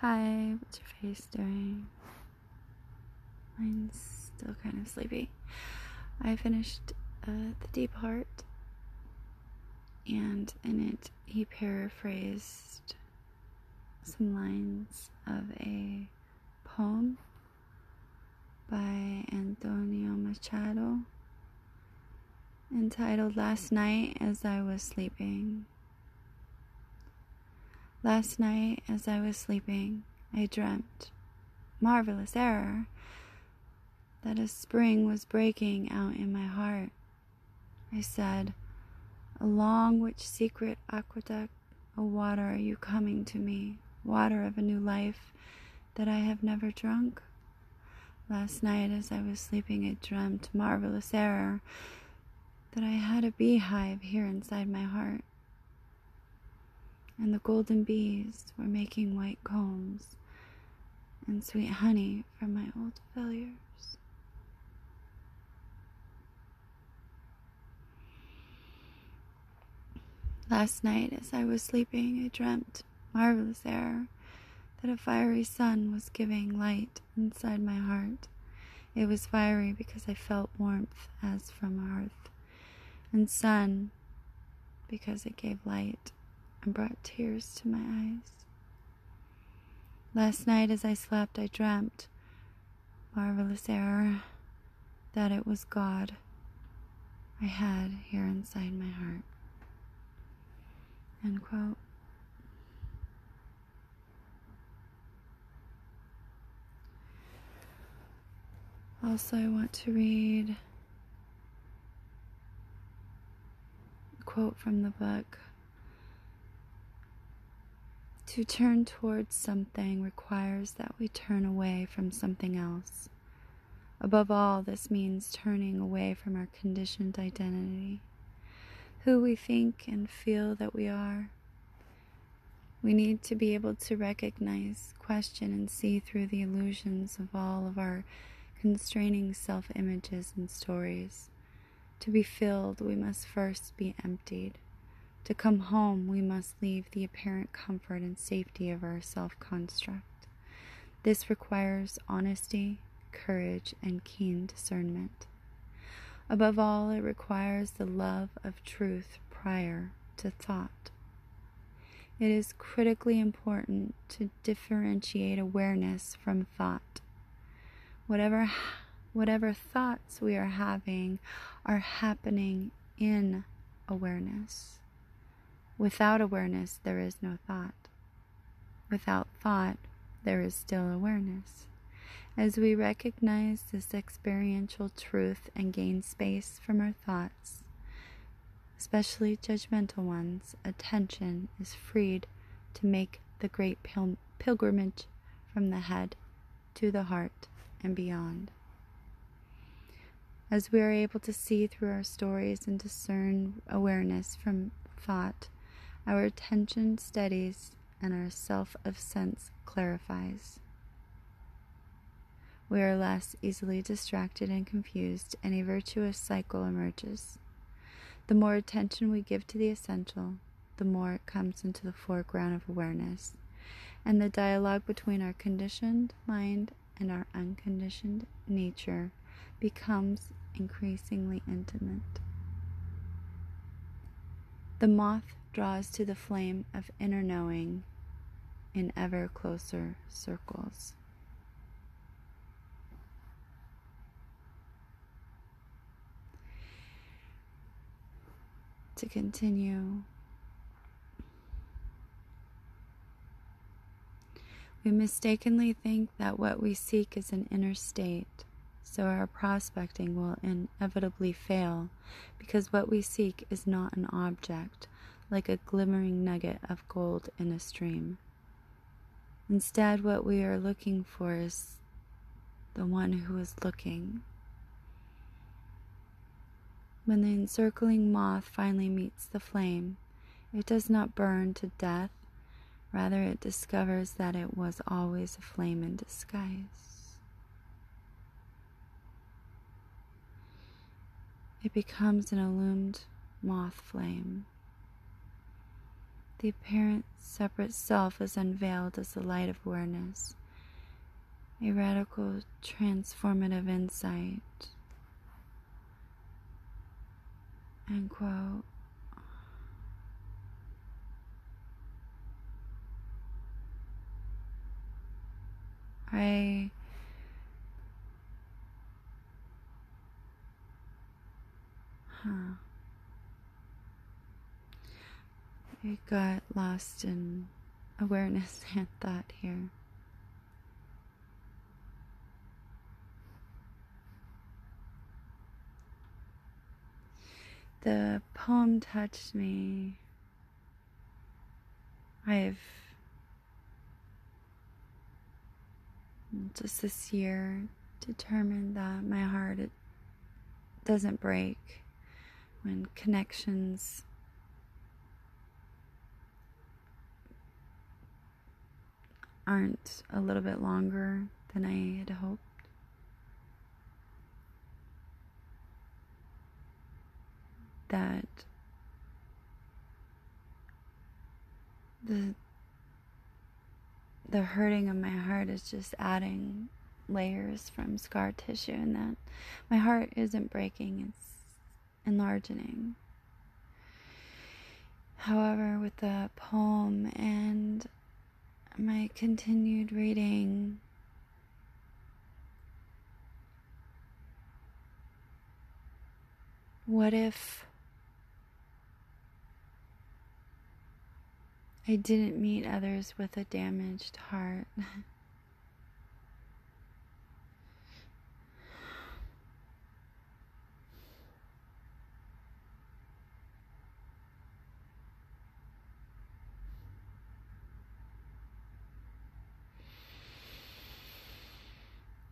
Hi, what's your face doing? Mine's still kind of sleepy. I finished uh, The Deep Heart, and in it, he paraphrased some lines of a poem by Antonio Machado entitled Last Night as I Was Sleeping. Last night, as I was sleeping, I dreamt, marvelous error, that a spring was breaking out in my heart. I said, Along which secret aqueduct, O water, are you coming to me, water of a new life that I have never drunk? Last night, as I was sleeping, I dreamt, marvelous error, that I had a beehive here inside my heart and the golden bees were making white combs and sweet honey from my old failures. Last night, as I was sleeping, I dreamt, marvelous air that a fiery sun was giving light inside my heart. It was fiery because I felt warmth as from earth, and sun because it gave light and brought tears to my eyes. Last night, as I slept, I dreamt, marvelous error, that it was God I had here inside my heart. End quote. Also, I want to read a quote from the book to turn towards something requires that we turn away from something else. Above all, this means turning away from our conditioned identity, who we think and feel that we are. We need to be able to recognize, question, and see through the illusions of all of our constraining self images and stories. To be filled, we must first be emptied. To come home, we must leave the apparent comfort and safety of our self construct. This requires honesty, courage, and keen discernment. Above all, it requires the love of truth prior to thought. It is critically important to differentiate awareness from thought. Whatever, whatever thoughts we are having are happening in awareness. Without awareness, there is no thought. Without thought, there is still awareness. As we recognize this experiential truth and gain space from our thoughts, especially judgmental ones, attention is freed to make the great pil- pilgrimage from the head to the heart and beyond. As we are able to see through our stories and discern awareness from thought, our attention steadies and our self of sense clarifies. We are less easily distracted and confused, and a virtuous cycle emerges. The more attention we give to the essential, the more it comes into the foreground of awareness, and the dialogue between our conditioned mind and our unconditioned nature becomes increasingly intimate. The moth draws to the flame of inner knowing in ever closer circles. To continue, we mistakenly think that what we seek is an inner state, so our prospecting will inevitably fail because what we seek is not an object like a glimmering nugget of gold in a stream. Instead, what we are looking for is the one who is looking. When the encircling moth finally meets the flame, it does not burn to death, rather, it discovers that it was always a flame in disguise. It becomes an illumined moth flame the apparent separate self is unveiled as the light of awareness, a radical transformative insight. End quote. I huh I got lost in awareness and thought here. The poem touched me. I've just this year determined that my heart doesn't break when connections aren't a little bit longer than I had hoped. That the the hurting of my heart is just adding layers from scar tissue and that my heart isn't breaking it's enlarging however with the poem and my continued reading what if I didn't meet others with a damaged heart.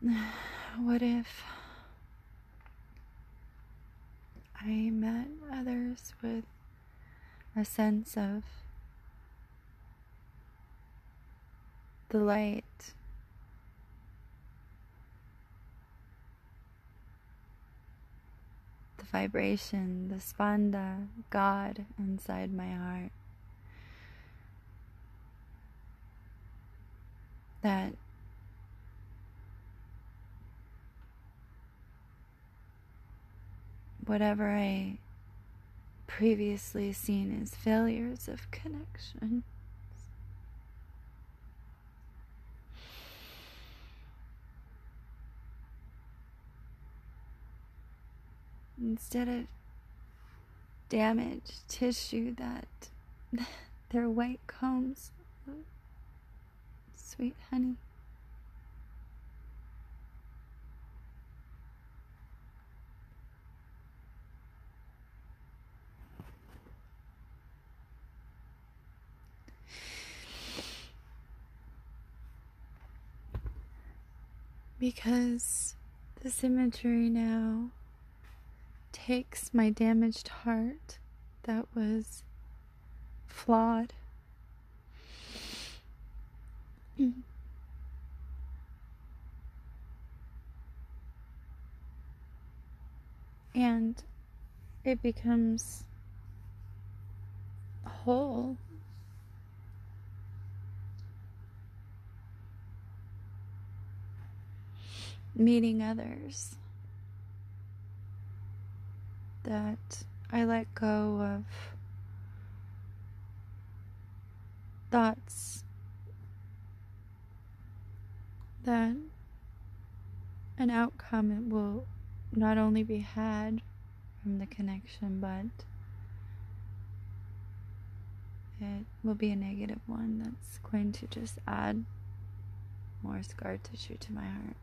what if I met others with a sense of the light. The vibration, the spanda, God inside my heart. That whatever I previously seen as failures of connection. instead of damaged tissue that their white combs sweet honey because this imagery now takes my damaged heart that was flawed. And it becomes whole. Meeting others that I let go of thoughts that an outcome will not only be had from the connection, but it will be a negative one that's going to just add more scar tissue to my heart.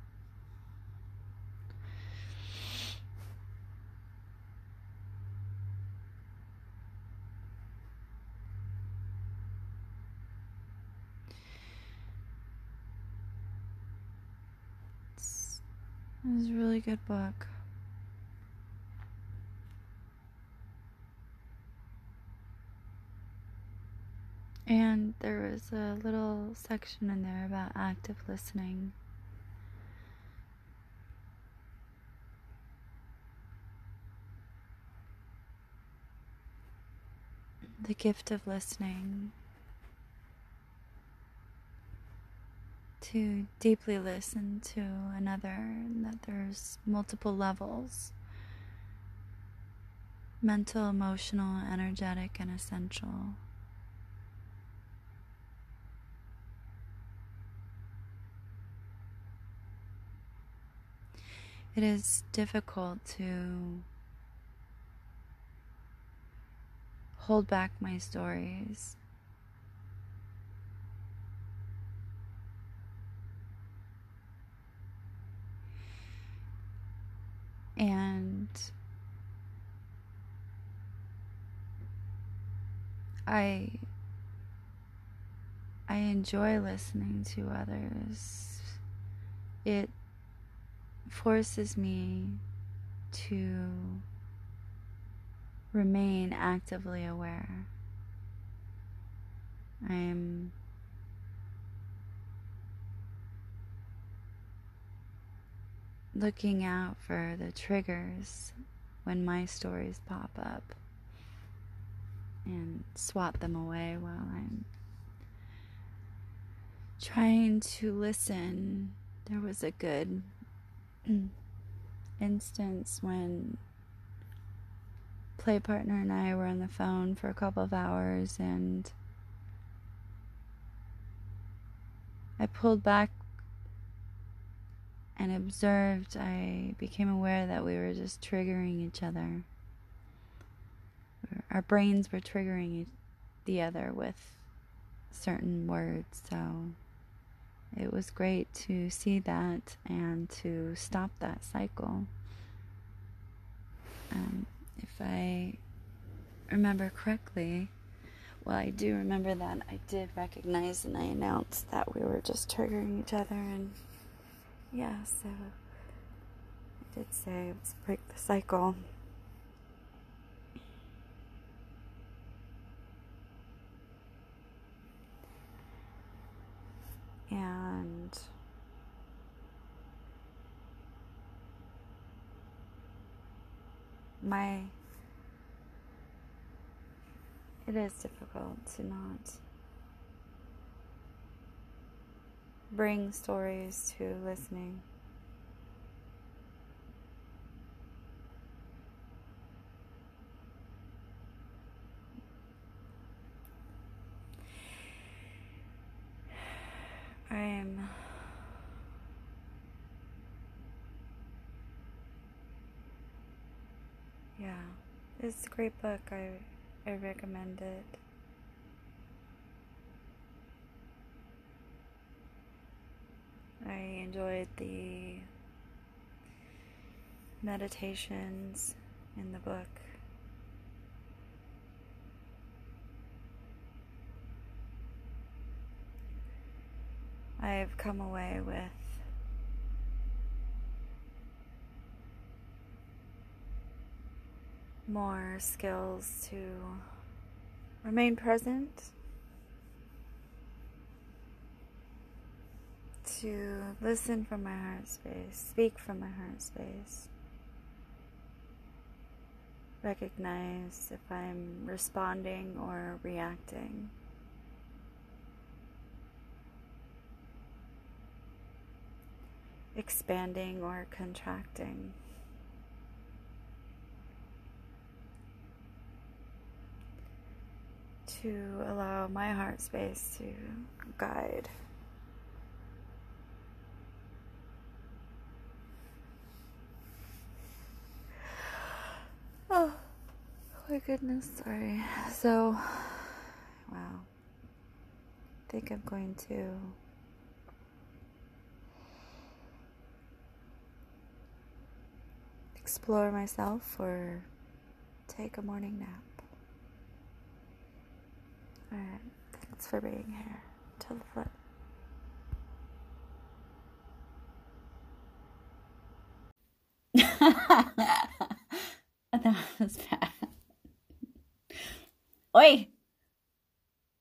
It was a really good book. And there was a little section in there about active listening. the gift of listening, to deeply listen to another, that there's multiple levels mental, emotional, energetic, and essential. It is difficult to hold back my stories. And I I enjoy listening to others. It forces me to remain actively aware. I'm looking out for the triggers when my stories pop up and swat them away while I'm trying to listen. There was a good instance when play partner and I were on the phone for a couple of hours and I pulled back and observed, I became aware that we were just triggering each other. Our brains were triggering the other with certain words, so it was great to see that and to stop that cycle. Um, if I remember correctly, well, I do remember that I did recognize and I announced that we were just triggering each other, and yeah, so I did say let's break the cycle. And my it is difficult to not bring stories to listening. I am yeah, it's a great book. I I recommend it. I enjoyed the meditations in the book. I've come away with more skills to remain present to listen from my heart space, speak from my heart space, recognize if I'm responding or reacting. Expanding or contracting. To allow my heart space to guide. Oh, my goodness, sorry. So, wow. I think I'm going to explore myself or take a morning nap. Alright, thanks for being here. Till the flip. that was bad. Oi!